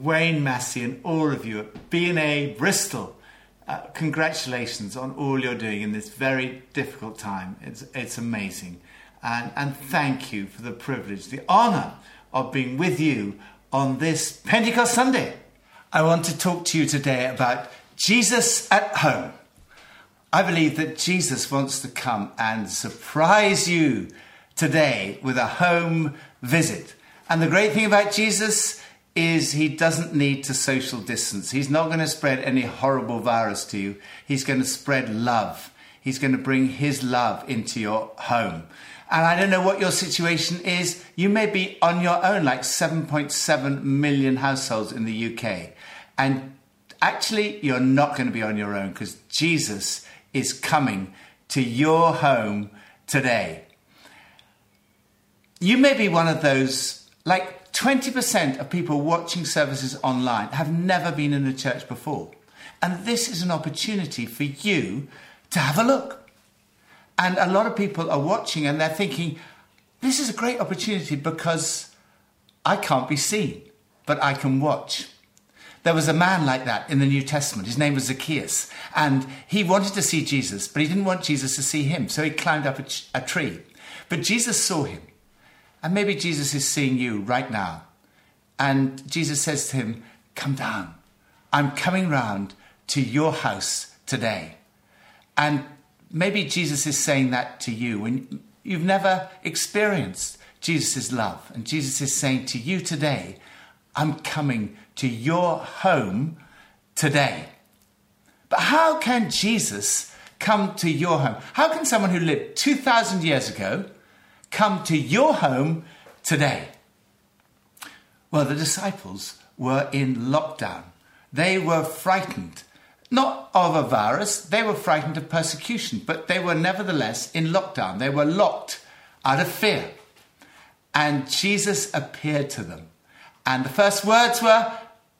Wayne Massey and all of you at B&A Bristol. Uh, congratulations on all you're doing in this very difficult time. It's, it's amazing. And, and thank you for the privilege, the honour of being with you on this Pentecost Sunday. I want to talk to you today about Jesus at home. I believe that Jesus wants to come and surprise you today with a home visit. And the great thing about Jesus is he doesn't need to social distance. He's not going to spread any horrible virus to you. He's going to spread love. He's going to bring his love into your home. And I don't know what your situation is. You may be on your own, like 7.7 million households in the UK. And actually, you're not going to be on your own because Jesus is coming to your home today. You may be one of those, like 20% of people watching services online have never been in a church before. And this is an opportunity for you to have a look. And a lot of people are watching and they're thinking, this is a great opportunity because I can't be seen, but I can watch. There was a man like that in the New Testament. His name was Zacchaeus. And he wanted to see Jesus, but he didn't want Jesus to see him. So he climbed up a, a tree. But Jesus saw him. And maybe Jesus is seeing you right now. And Jesus says to him, Come down. I'm coming round to your house today. And maybe Jesus is saying that to you when you've never experienced Jesus' love. And Jesus is saying to you today, I'm coming to your home today. But how can Jesus come to your home? How can someone who lived 2,000 years ago come to your home today? Well, the disciples were in lockdown. They were frightened, not of a virus, they were frightened of persecution, but they were nevertheless in lockdown. They were locked out of fear. And Jesus appeared to them. And the first words were,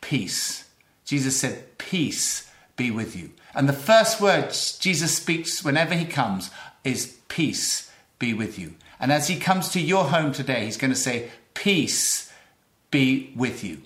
Peace. Jesus said, Peace be with you. And the first words Jesus speaks whenever he comes is, Peace be with you. And as he comes to your home today, he's going to say, Peace be with you.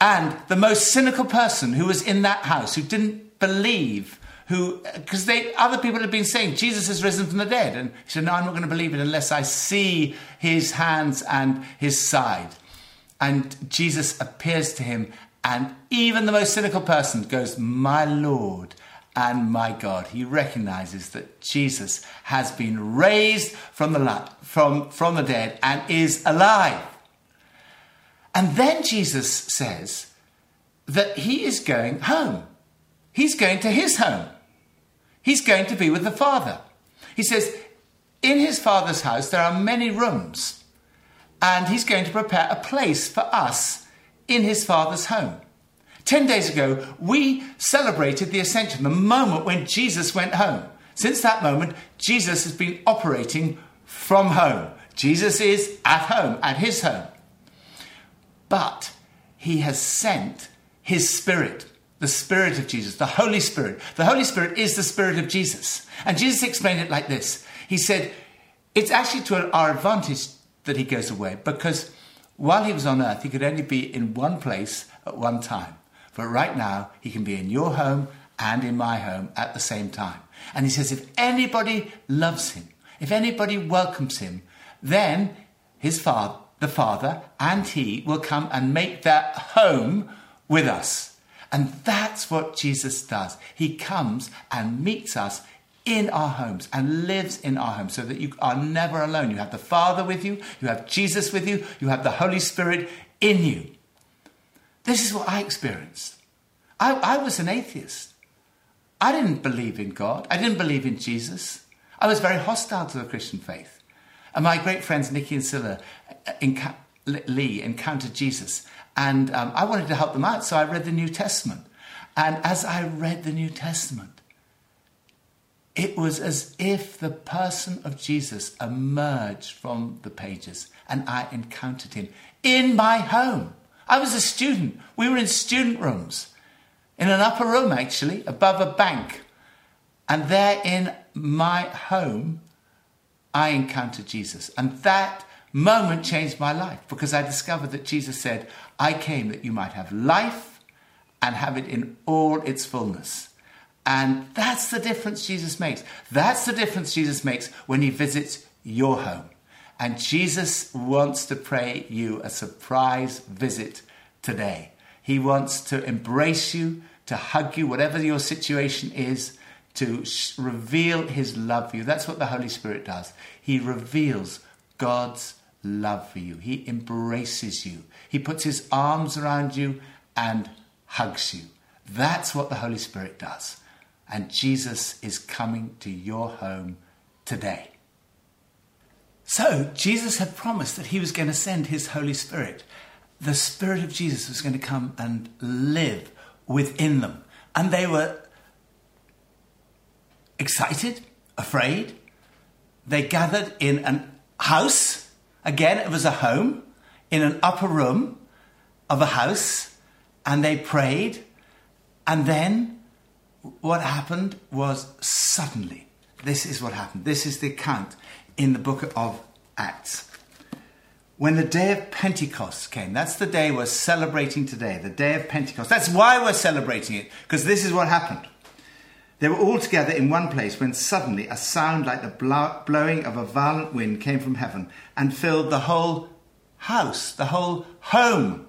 And the most cynical person who was in that house, who didn't believe, who, because they, other people had been saying, Jesus has risen from the dead. And he said, No, I'm not going to believe it unless I see his hands and his side. And Jesus appears to him, and even the most cynical person goes, My Lord and my God. He recognizes that Jesus has been raised from the, from, from the dead and is alive. And then Jesus says that he is going home. He's going to his home. He's going to be with the Father. He says, In his Father's house there are many rooms, and he's going to prepare a place for us in his Father's home. Ten days ago, we celebrated the ascension, the moment when Jesus went home. Since that moment, Jesus has been operating from home. Jesus is at home, at his home. But he has sent his spirit, the spirit of Jesus, the Holy Spirit. The Holy Spirit is the spirit of Jesus. And Jesus explained it like this He said, It's actually to our advantage that he goes away because while he was on earth, he could only be in one place at one time. But right now, he can be in your home and in my home at the same time. And he says, if anybody loves him, if anybody welcomes him, then his father, the Father, and he will come and make their home with us. And that's what Jesus does. He comes and meets us in our homes and lives in our homes so that you are never alone. You have the Father with you, you have Jesus with you, you have the Holy Spirit in you. This is what I experienced. I, I was an atheist. I didn't believe in God. I didn't believe in Jesus. I was very hostile to the Christian faith. And my great friends Nicky and Sila uh, enca- Lee encountered Jesus. And um, I wanted to help them out, so I read the New Testament. And as I read the New Testament, it was as if the person of Jesus emerged from the pages and I encountered him in my home. I was a student. We were in student rooms, in an upper room actually, above a bank. And there in my home, I encountered Jesus. And that moment changed my life because I discovered that Jesus said, I came that you might have life and have it in all its fullness. And that's the difference Jesus makes. That's the difference Jesus makes when he visits your home. And Jesus wants to pray you a surprise visit today. He wants to embrace you, to hug you, whatever your situation is, to reveal his love for you. That's what the Holy Spirit does. He reveals God's love for you. He embraces you. He puts his arms around you and hugs you. That's what the Holy Spirit does. And Jesus is coming to your home today. So, Jesus had promised that he was going to send his Holy Spirit. The Spirit of Jesus was going to come and live within them. And they were excited, afraid. They gathered in an house Again, it was a home in an upper room of a house, and they prayed. And then what happened was suddenly, this is what happened. This is the account in the book of Acts. When the day of Pentecost came, that's the day we're celebrating today, the day of Pentecost. That's why we're celebrating it, because this is what happened. They were all together in one place when suddenly a sound like the blowing of a violent wind came from heaven and filled the whole house, the whole home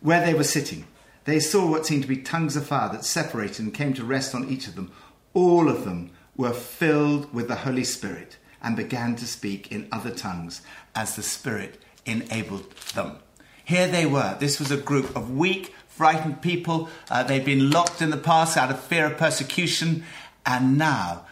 where they were sitting. They saw what seemed to be tongues of fire that separated and came to rest on each of them. All of them were filled with the Holy Spirit and began to speak in other tongues as the Spirit enabled them. Here they were. This was a group of weak, frightened people. Uh, they'd been locked in the past out of fear of persecution. And now,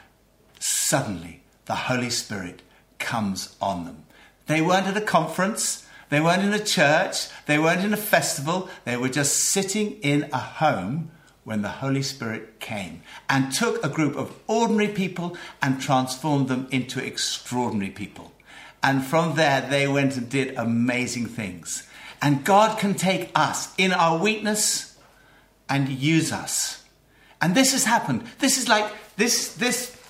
suddenly, the Holy Spirit comes on them. They weren't at a conference. They weren't in a church. They weren't in a festival. They were just sitting in a home when the Holy Spirit came and took a group of ordinary people and transformed them into extraordinary people. And from there, they went and did amazing things. And God can take us in our weakness and use us. And this has happened. This is like this this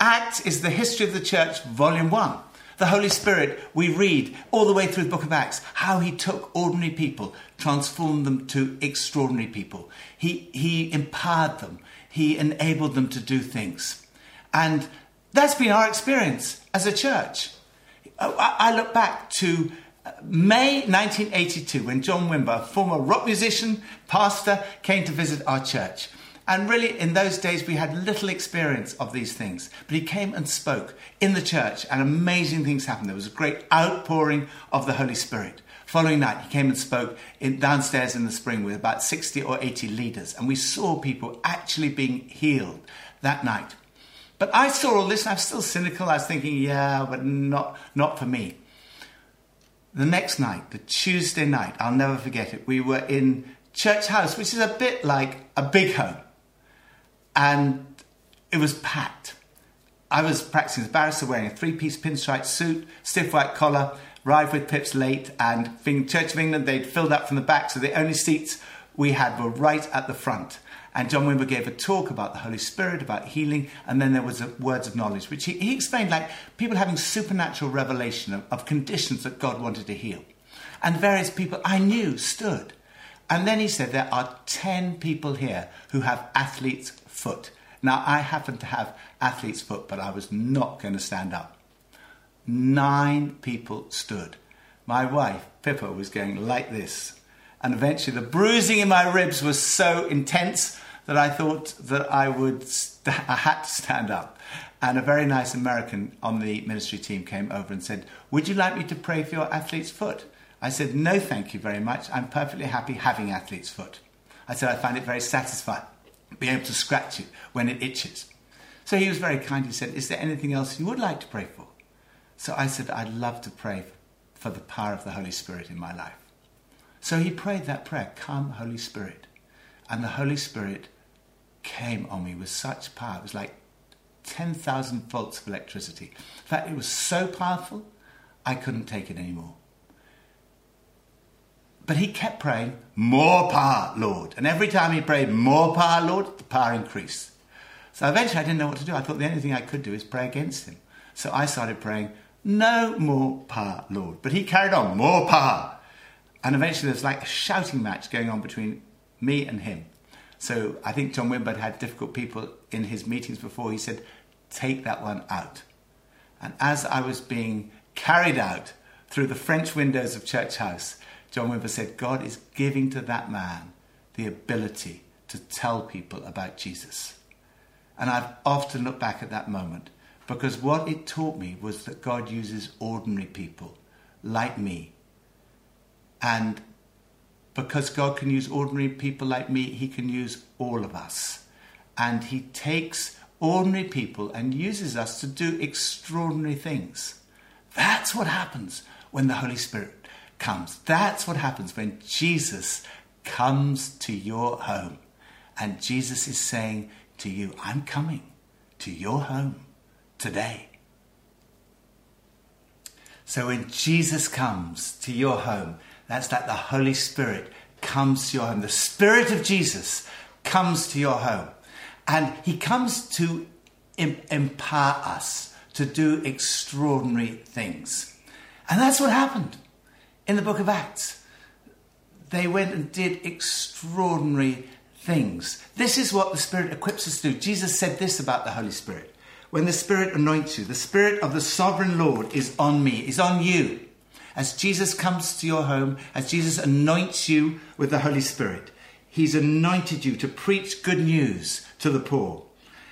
act is the history of the church volume 1. The Holy Spirit, we read all the way through the book of Acts how he took ordinary people, transformed them to extraordinary people. He, he empowered them, he enabled them to do things. And that's been our experience as a church. Oh, I, I look back to uh, May 1982, when John Wimber, former rock musician, pastor, came to visit our church. And really, in those days, we had little experience of these things. But he came and spoke in the church, and amazing things happened. There was a great outpouring of the Holy Spirit. Following night, he came and spoke in, downstairs in the spring with about 60 or 80 leaders, and we saw people actually being healed that night. But I saw all this, and I was still cynical. I was thinking, yeah, but not, not for me. The next night, the Tuesday night, I'll never forget it, we were in Church House, which is a bit like a big home. And it was packed. I was practicing as a barrister wearing a three piece pinstripe suit, stiff white collar, arrived with Pips late, and being Church of England, they'd filled up from the back, so the only seats we had were right at the front. And John Wimber gave a talk about the Holy Spirit, about healing, and then there was words of knowledge, which he, he explained like people having supernatural revelation of, of conditions that God wanted to heal. And various people I knew stood. And then he said, There are 10 people here who have athlete's foot. Now, I happen to have athlete's foot, but I was not going to stand up. Nine people stood. My wife, Pippa, was going like this. And eventually, the bruising in my ribs was so intense that I thought that I would, st- I had to stand up. And a very nice American on the ministry team came over and said, Would you like me to pray for your athlete's foot? I said, No, thank you very much. I'm perfectly happy having athlete's foot. I said, I find it very satisfying being able to scratch it when it itches. So he was very kind. He said, Is there anything else you would like to pray for? So I said, I'd love to pray for the power of the Holy Spirit in my life. So he prayed that prayer, Come, Holy Spirit. And the Holy Spirit came on me with such power. It was like 10,000 volts of electricity. In fact, it was so powerful, I couldn't take it anymore. But he kept praying, More power, Lord. And every time he prayed, More power, Lord, the power increased. So eventually I didn't know what to do. I thought the only thing I could do is pray against him. So I started praying, No more power, Lord. But he carried on, more power. And eventually there's like a shouting match going on between me and him. So I think John Wimber had difficult people in his meetings before. He said, take that one out. And as I was being carried out through the French windows of Church House, John Wimber said, God is giving to that man the ability to tell people about Jesus. And I've often looked back at that moment because what it taught me was that God uses ordinary people like me. And because God can use ordinary people like me, He can use all of us. And He takes ordinary people and uses us to do extraordinary things. That's what happens when the Holy Spirit comes. That's what happens when Jesus comes to your home. And Jesus is saying to you, I'm coming to your home today. So when Jesus comes to your home, that's like the Holy Spirit comes to your home. The Spirit of Jesus comes to your home. And he comes to em- empower us to do extraordinary things. And that's what happened in the book of Acts. They went and did extraordinary things. This is what the Spirit equips us to do. Jesus said this about the Holy Spirit. When the Spirit anoints you, the Spirit of the sovereign Lord is on me, is on you. As Jesus comes to your home, as Jesus anoints you with the Holy Spirit, He's anointed you to preach good news to the poor.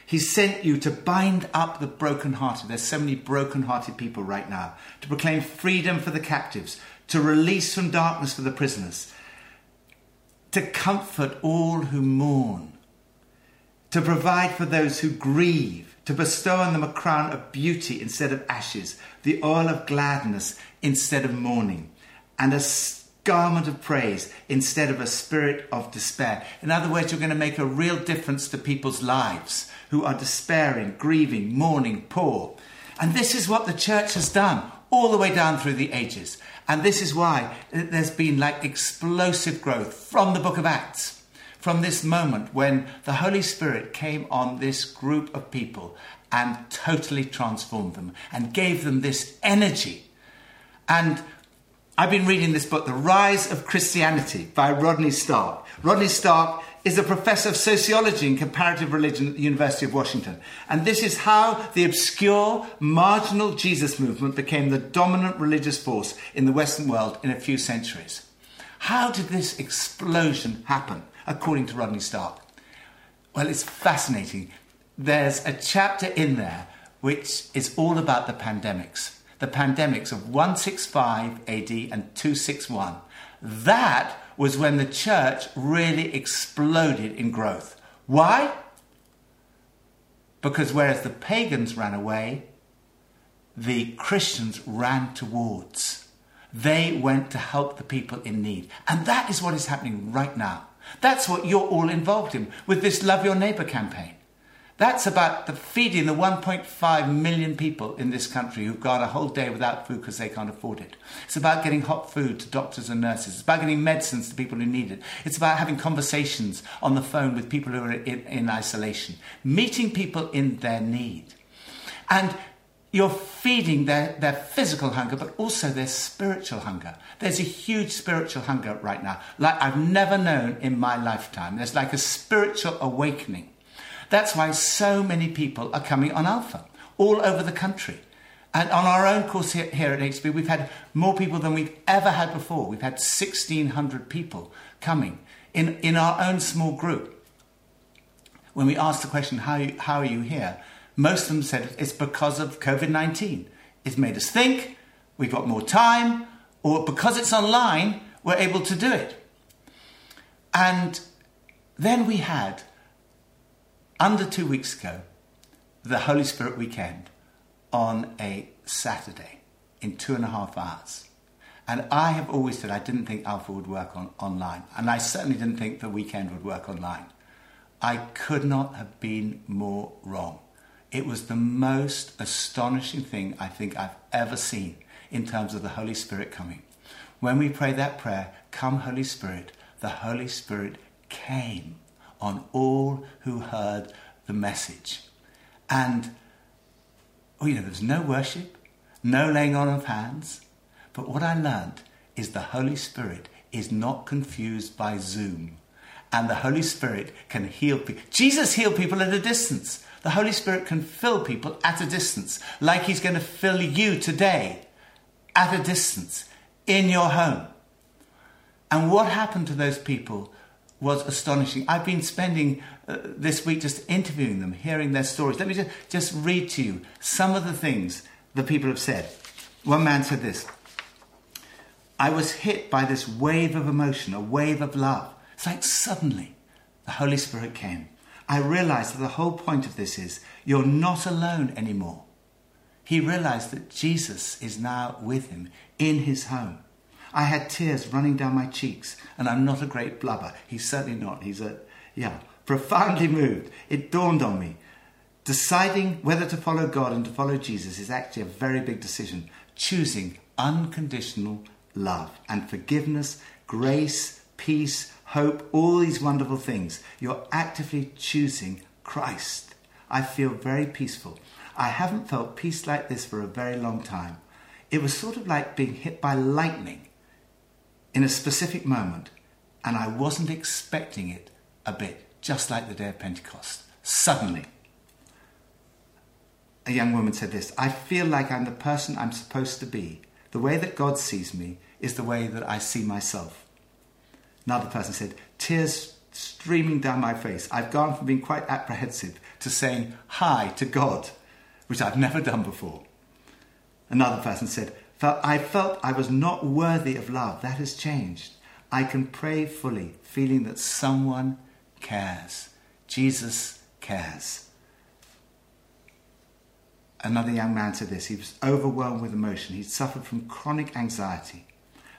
He sent you to bind up the brokenhearted. There's so many brokenhearted people right now. To proclaim freedom for the captives, to release from darkness for the prisoners, to comfort all who mourn, to provide for those who grieve, to bestow on them a crown of beauty instead of ashes, the oil of gladness instead of mourning, and a garment of praise instead of a spirit of despair. In other words, you're going to make a real difference to people's lives who are despairing, grieving, mourning, poor. And this is what the church has done all the way down through the ages. And this is why there's been like explosive growth from the book of Acts, from this moment when the Holy Spirit came on this group of people and totally transformed them and gave them this energy. And I've been reading this book, The Rise of Christianity by Rodney Stark. Rodney Stark is a professor of sociology and comparative religion at the University of Washington. And this is how the obscure, marginal Jesus movement became the dominant religious force in the Western world in a few centuries. How did this explosion happen, according to Rodney Stark? Well, it's fascinating. There's a chapter in there which is all about the pandemics the pandemics of 165 AD and 261. That was when the church really exploded in growth. Why? Because whereas the pagans ran away, the Christians ran towards. They went to help the people in need. And that is what is happening right now. That's what you're all involved in with this Love Your Neighbour campaign. That's about the feeding the 1.5 million people in this country who've gone a whole day without food because they can't afford it. It's about getting hot food to doctors and nurses. It's about getting medicines to people who need it. It's about having conversations on the phone with people who are in, in isolation, meeting people in their need. And you're feeding their, their physical hunger, but also their spiritual hunger. There's a huge spiritual hunger right now, like I've never known in my lifetime. There's like a spiritual awakening. That's why so many people are coming on Alpha all over the country. And on our own course here, at HTB, we've had more people than we've ever had before. We've had 1,600 people coming in, in our own small group. When we asked the question, how, you, how are you here? Most of them said it's because of COVID 19. It's made us think, we've got more time, or because it's online, we're able to do it. And then we had under two weeks ago, the Holy Spirit weekend on a Saturday in two and a half hours. And I have always said I didn't think Alpha would work on, online. And I certainly didn't think the weekend would work online. I could not have been more wrong. It was the most astonishing thing I think I've ever seen in terms of the Holy Spirit coming. When we pray that prayer, Come, Holy Spirit, the Holy Spirit came on all who heard the message. And, oh, you know, there's no worship, no laying on of hands. But what I learned is the Holy Spirit is not confused by Zoom. And the Holy Spirit can heal people. Jesus healed people at a distance. The Holy Spirit can fill people at a distance, like He's going to fill you today at a distance in your home. And what happened to those people was astonishing. I've been spending uh, this week just interviewing them, hearing their stories. Let me just, just read to you some of the things the people have said. One man said this I was hit by this wave of emotion, a wave of love. It's like suddenly the Holy Spirit came. I realized that the whole point of this is you're not alone anymore. He realized that Jesus is now with him in his home. I had tears running down my cheeks, and I'm not a great blubber. He's certainly not. He's a, yeah, profoundly moved. It dawned on me. Deciding whether to follow God and to follow Jesus is actually a very big decision. Choosing unconditional love and forgiveness, grace, peace, hope, all these wonderful things. You're actively choosing Christ. I feel very peaceful. I haven't felt peace like this for a very long time. It was sort of like being hit by lightning in a specific moment, and I wasn't expecting it a bit, just like the day of Pentecost. Suddenly, a young woman said this I feel like I'm the person I'm supposed to be. The way that God sees me is the way that I see myself. Another person said, Tears streaming down my face. I've gone from being quite apprehensive to saying hi to God, which I've never done before. Another person said, I felt I was not worthy of love. That has changed. I can pray fully, feeling that someone cares. Jesus cares. Another young man said this. He was overwhelmed with emotion. He'd suffered from chronic anxiety,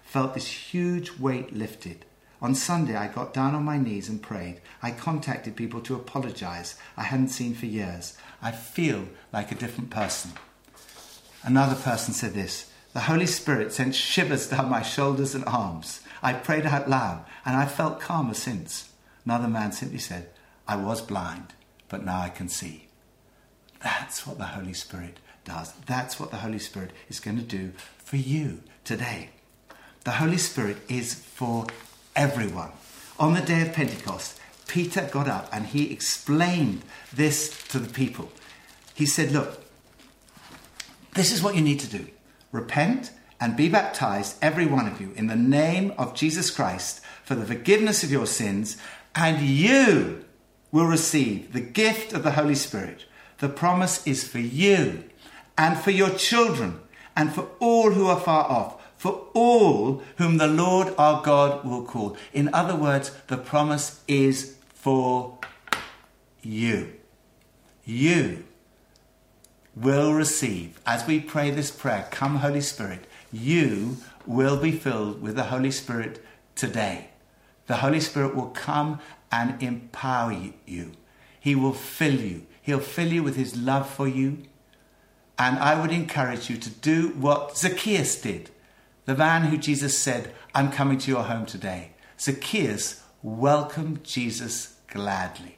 felt this huge weight lifted. On Sunday, I got down on my knees and prayed. I contacted people to apologize I hadn't seen for years. I feel like a different person. Another person said this The Holy Spirit sent shivers down my shoulders and arms. I prayed out loud and I felt calmer since. Another man simply said, I was blind, but now I can see. That's what the Holy Spirit does. That's what the Holy Spirit is going to do for you today. The Holy Spirit is for everyone. On the day of Pentecost, Peter got up and he explained this to the people. He said, Look, this is what you need to do repent and be baptized, every one of you, in the name of Jesus Christ for the forgiveness of your sins, and you will receive the gift of the Holy Spirit. The promise is for you and for your children and for all who are far off for all whom the Lord our God will call. In other words, the promise is for you. You will receive, as we pray this prayer, Come, Holy Spirit, you will be filled with the Holy Spirit today. The Holy Spirit will come and empower you. He will fill you. He'll fill you with His love for you. And I would encourage you to do what Zacchaeus did. The man who Jesus said, I'm coming to your home today. Zacchaeus welcomed Jesus gladly.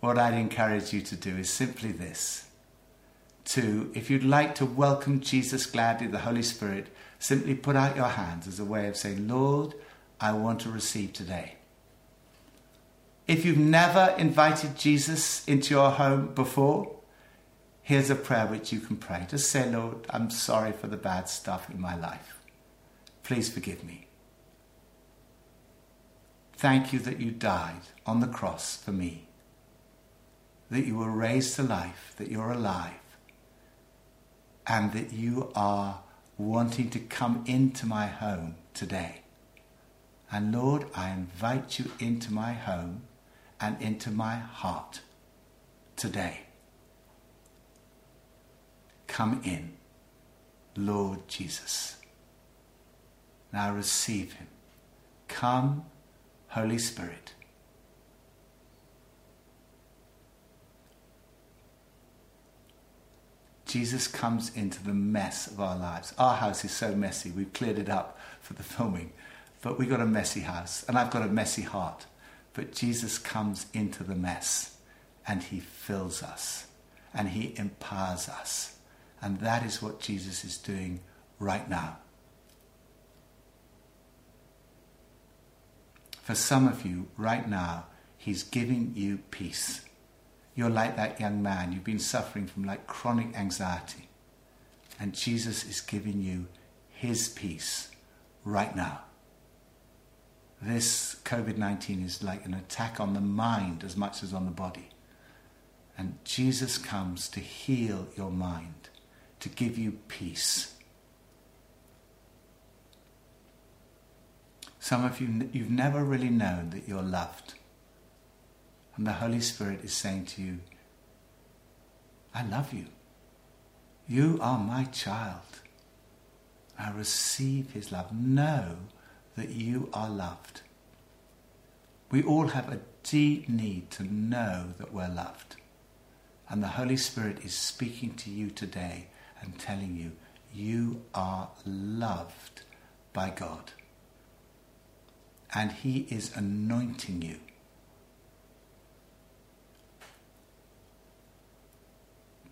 What I'd encourage you to do is simply this. To, if you'd like to welcome Jesus gladly, the Holy Spirit, simply put out your hands as a way of saying, Lord, I want to receive today. If you've never invited Jesus into your home before, here's a prayer which you can pray. Just say, Lord, I'm sorry for the bad stuff in my life. Please forgive me. Thank you that you died on the cross for me, that you were raised to life, that you're alive, and that you are wanting to come into my home today. And Lord, I invite you into my home and into my heart today. Come in, Lord Jesus. Now receive him. Come, Holy Spirit. Jesus comes into the mess of our lives. Our house is so messy. We've cleared it up for the filming, but we've got a messy house, and I've got a messy heart. But Jesus comes into the mess and he fills us. and He empowers us. And that is what Jesus is doing right now. For some of you, right now, He's giving you peace. You're like that young man. You've been suffering from like chronic anxiety. And Jesus is giving you His peace right now. This COVID 19 is like an attack on the mind as much as on the body. And Jesus comes to heal your mind, to give you peace. Some of you, you've never really known that you're loved. And the Holy Spirit is saying to you, I love you. You are my child. I receive his love. Know that you are loved. We all have a deep need to know that we're loved. And the Holy Spirit is speaking to you today and telling you, you are loved by God. And He is anointing you.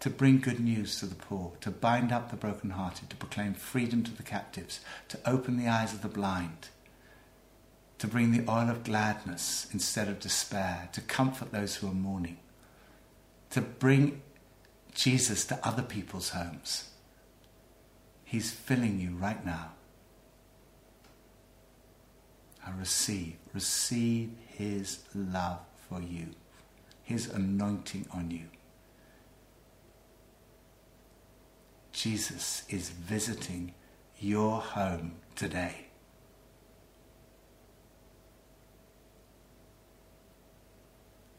To bring good news to the poor, to bind up the brokenhearted, to proclaim freedom to the captives, to open the eyes of the blind, to bring the oil of gladness instead of despair, to comfort those who are mourning, to bring Jesus to other people's homes. He's filling you right now. I receive, receive His love for you, His anointing on you. Jesus is visiting your home today.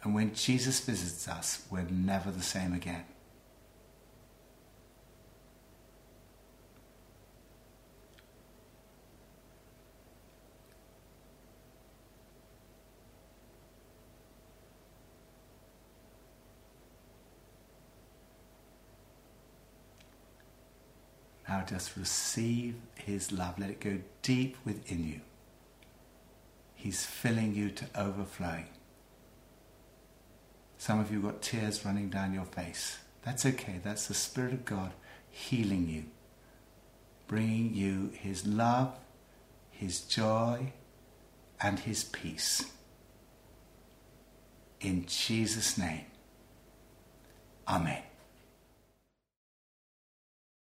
And when Jesus visits us, we're never the same again. Now just receive His love. Let it go deep within you. He's filling you to overflowing. Some of you got tears running down your face. That's okay. That's the Spirit of God healing you, bringing you His love, His joy, and His peace. In Jesus' name, Amen.